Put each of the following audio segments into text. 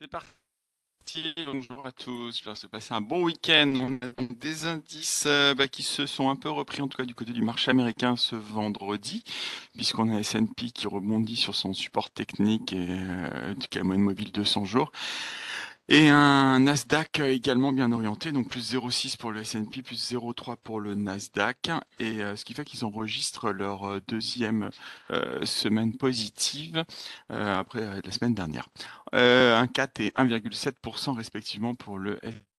C'est parti. Bonjour à tous. J'espère se passer un bon week-end. On a des indices euh, bah, qui se sont un peu repris, en tout cas du côté du marché américain ce vendredi, puisqu'on a S&P qui rebondit sur son support technique et euh, du cas moyenne mobile 200 jours. Et un Nasdaq également bien orienté, donc plus 0,6 pour le S&P, plus 0,3 pour le Nasdaq, et euh, ce qui fait qu'ils enregistrent leur euh, deuxième euh, semaine positive après la semaine dernière. un 4 et 1,7% respectivement pour le S&P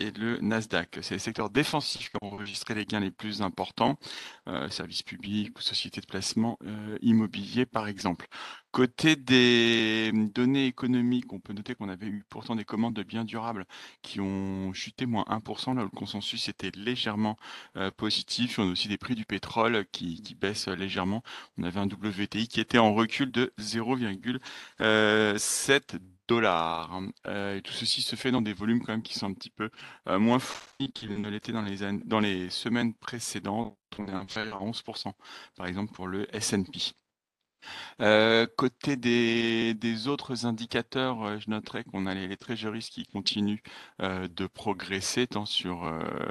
et le Nasdaq. C'est les secteurs défensifs qui ont enregistré les gains les plus importants, euh, services publics ou sociétés de placement euh, immobilier par exemple. Côté des données économiques, on peut noter qu'on avait eu pourtant des commandes de biens durables qui ont chuté moins 1%, là où le consensus était légèrement euh, positif. On a aussi des prix du pétrole qui, qui baissent légèrement. On avait un WTI qui était en recul de 0,7 dollars. Euh, et tout ceci se fait dans des volumes quand même qui sont un petit peu euh, moins fournis qu'ils ne l'étaient dans les, dans les semaines précédentes. On est inférieur à 11%, par exemple pour le S&P. Euh, côté des, autres indicateurs, je noterai qu'on a les, les qui continuent de progresser tant sur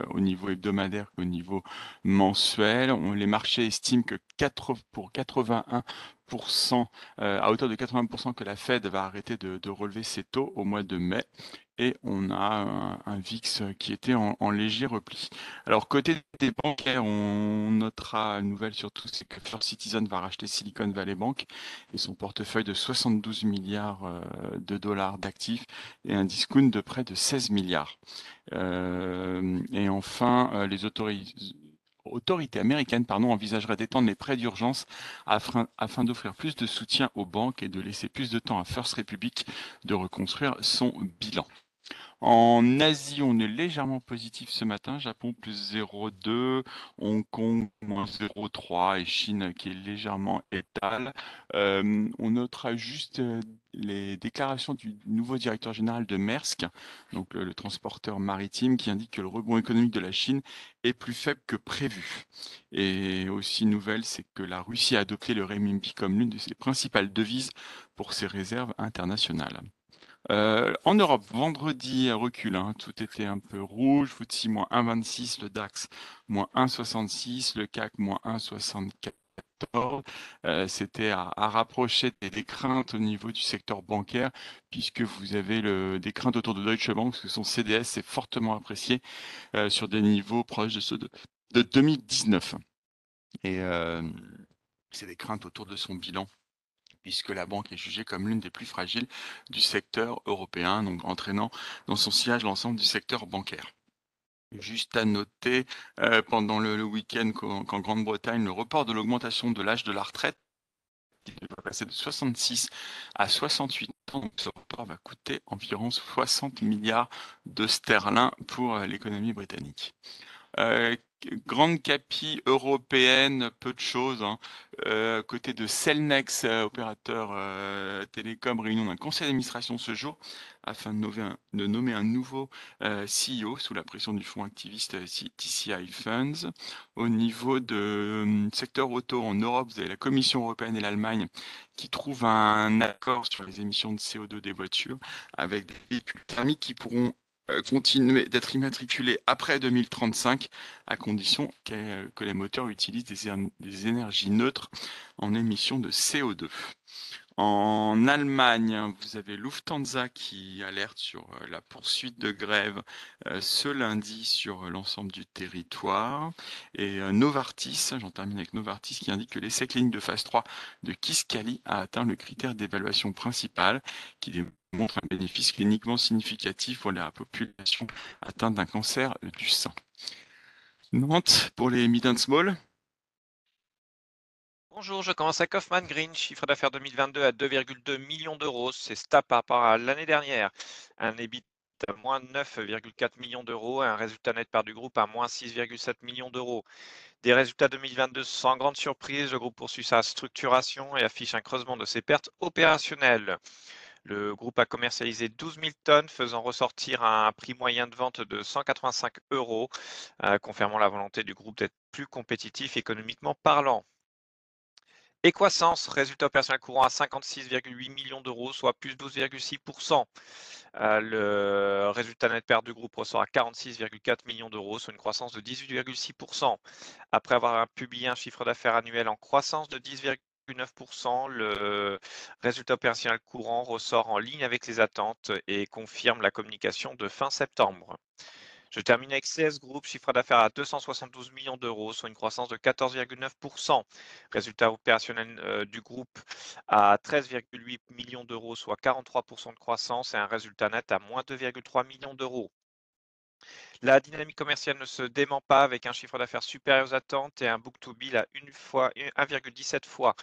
au niveau hebdomadaire qu'au niveau mensuel. Les marchés estiment que 4, pour 81% euh, à hauteur de 80% que la Fed va arrêter de, relever ses taux au mois de mai. Et on a un, VIX qui était en, léger repli. Alors, côté des bancaires, on notera une nouvelle surtout, c'est que First Citizen va racheter Silicon Valley Bank et son portefeuille de 72 milliards euh, de dollars d'actifs et un discount de près de 16 milliards. Euh, et enfin, les autorités autorité américaine pardon, envisagerait d'étendre les prêts d'urgence afin d'offrir plus de soutien aux banques et de laisser plus de temps à First Republic de reconstruire son bilan. En Asie, on est légèrement positif ce matin. Japon plus 0,2, Hong Kong moins 0,3 et Chine qui est légèrement étale. Euh, on notera juste euh, les déclarations du nouveau directeur général de Maersk, donc le, transporteur maritime, qui indique que le rebond économique de la Chine est plus faible que prévu. Et aussi nouvelle, c'est que la Russie a adopté le renminbi comme l'une de ses principales devises pour ses réserves internationales. Euh, en Europe, vendredi, recul, hein, tout était un peu rouge, FTSE moins 1,26, le DAX moins 1,66, le CAC moins 1,64. Euh, c'était à, rapprocher des, craintes au niveau du secteur bancaire, puisque vous avez le, des craintes autour de Deutsche Bank, parce que son CDS est fortement apprécié euh, sur des niveaux proches de ceux de, 2019. Et c'est des craintes autour de son bilan puisque la banque est jugée comme l'une des plus fragiles du secteur européen, donc entraînant dans son sillage l'ensemble du secteur bancaire. Juste à noter, euh, pendant le, week-end qu'en Grande-Bretagne, le report de l'augmentation de l'âge de la retraite qui va passer de 66 à 68 ans. Ce report va coûter environ 60 milliards de sterling pour euh, l'économie britannique. Euh, grande capi européenne, peu de choses. Hein. Euh, côté de Cellnex, euh, opérateur euh, télécom, réunion d'un conseil d'administration ce jour afin de nommer un, nouveau CEO sous la pression du fonds activiste TCI Funds. Au niveau du secteur auto en Europe, vous avez la Commission européenne et l'Allemagne qui trouvent un accord sur les émissions de CO2 des voitures avec des véhicules thermiques qui pourront euh, continuer d'être immatriculés après 2035 à condition que les moteurs utilisent des, énergies neutres en émissions de CO2. En Allemagne, vous avez Lufthansa qui alerte sur euh, la poursuite de grève euh, ce lundi sur l'ensemble du territoire. Et Novartis, j'en termine avec Novartis, qui indique que l'essai clinique de phase 3 de Kisqali a atteint le critère d'évaluation principal qui montre un bénéfice cliniquement significatif pour la population atteinte d'un cancer du sein. Nantes pour les mid and small. Bonjour, je commence à Kaufman Green, chiffre d'affaires 2022 à 2,2 millions d'euros. C'est stable par rapport à l'année dernière. Un EBIT à moins 9,4 millions d'euros un résultat net par du groupe à moins 6,7 millions d'euros. Des résultats 2022 sans grande surprise, le groupe poursuit sa structuration et affiche un creusement de ses pertes opérationnelles. Le groupe a commercialisé 12 000 tonnes, faisant ressortir un prix moyen de vente de 185 euros, euh, confirmant la volonté du groupe d'être plus compétitif économiquement parlant. Equasens, résultat opérationnel courant à 56,8 millions d'euros, soit plus 12,6%. Euh, le résultat net perte du groupe ressort à 46,4 millions d'euros, soit une croissance de 18,6%. Après avoir publié un chiffre d'affaires annuel en croissance de 10,9%, le résultat opérationnel courant ressort en ligne avec les attentes et confirme la communication de fin septembre. Je termine avec CS Group, chiffre d'affaires à 272 millions d'euros, soit une croissance de 14,9%. Résultat opérationnel euh, du groupe à 13,8 millions d'euros, soit 43% de croissance et un résultat net à moins 2,3 millions d'euros. La dynamique commerciale ne se dément pas avec un chiffre d'affaires supérieur aux attentes et un book-to-bill à 1,17 fois.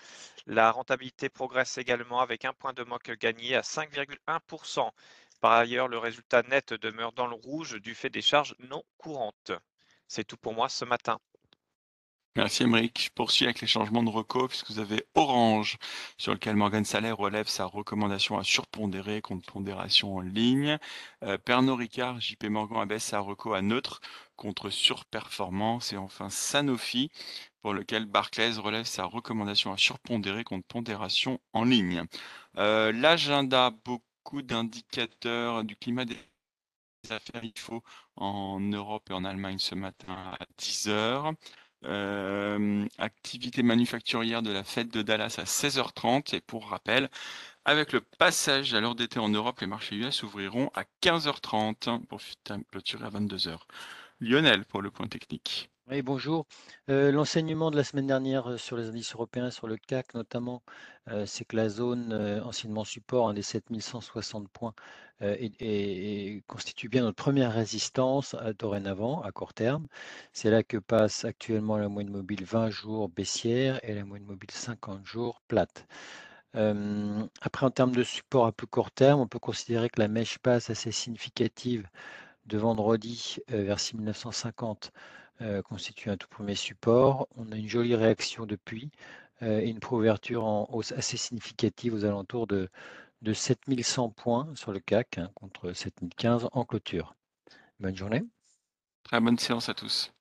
La rentabilité progresse également avec un point de moque gagné à 5,1%. Par ailleurs, le résultat net demeure dans le rouge du fait des charges non courantes. C'est tout pour moi ce matin. Merci Émeric. Je poursuis avec les changements de reco puisque vous avez Orange sur lequel Morgan Salaire relève sa recommandation à surpondérer contre pondération en ligne. Euh, Pernod Ricard, JP Morgan abaisse sa reco à neutre contre surperformance. Et enfin Sanofi pour lequel Barclays relève sa recommandation à surpondérer contre pondération en ligne. Euh, l'agenda, beaucoup d'indicateurs du climat des affaires IFO en Europe et en Allemagne ce matin à 10h. Euh, activité manufacturière de la fête de Dallas à 16h30 et pour rappel, avec le passage à l'heure d'été en Europe, les marchés US ouvriront à 15h30 pour clôturer à 22h. Lionel pour le point technique. Bonjour. Euh, l'enseignement de la semaine dernière euh, sur les indices européens, sur le CAC notamment, euh, c'est que la zone anciennement support, un des 7160 points, et, constitue bien notre première résistance dorénavant à court terme. C'est là que passe actuellement la moyenne mobile 20 jours baissière et la moyenne mobile 50 jours plate. après, en termes de support à plus court terme, on peut considérer que la mèche passe assez significative de vendredi vers 6950 euh, constitue un tout premier support. On a une jolie réaction depuis euh, et une préouverture en hausse assez significative aux alentours de, de 7100 points sur le CAC hein, contre 7015 en clôture. Bonne journée. Très bonne séance à tous.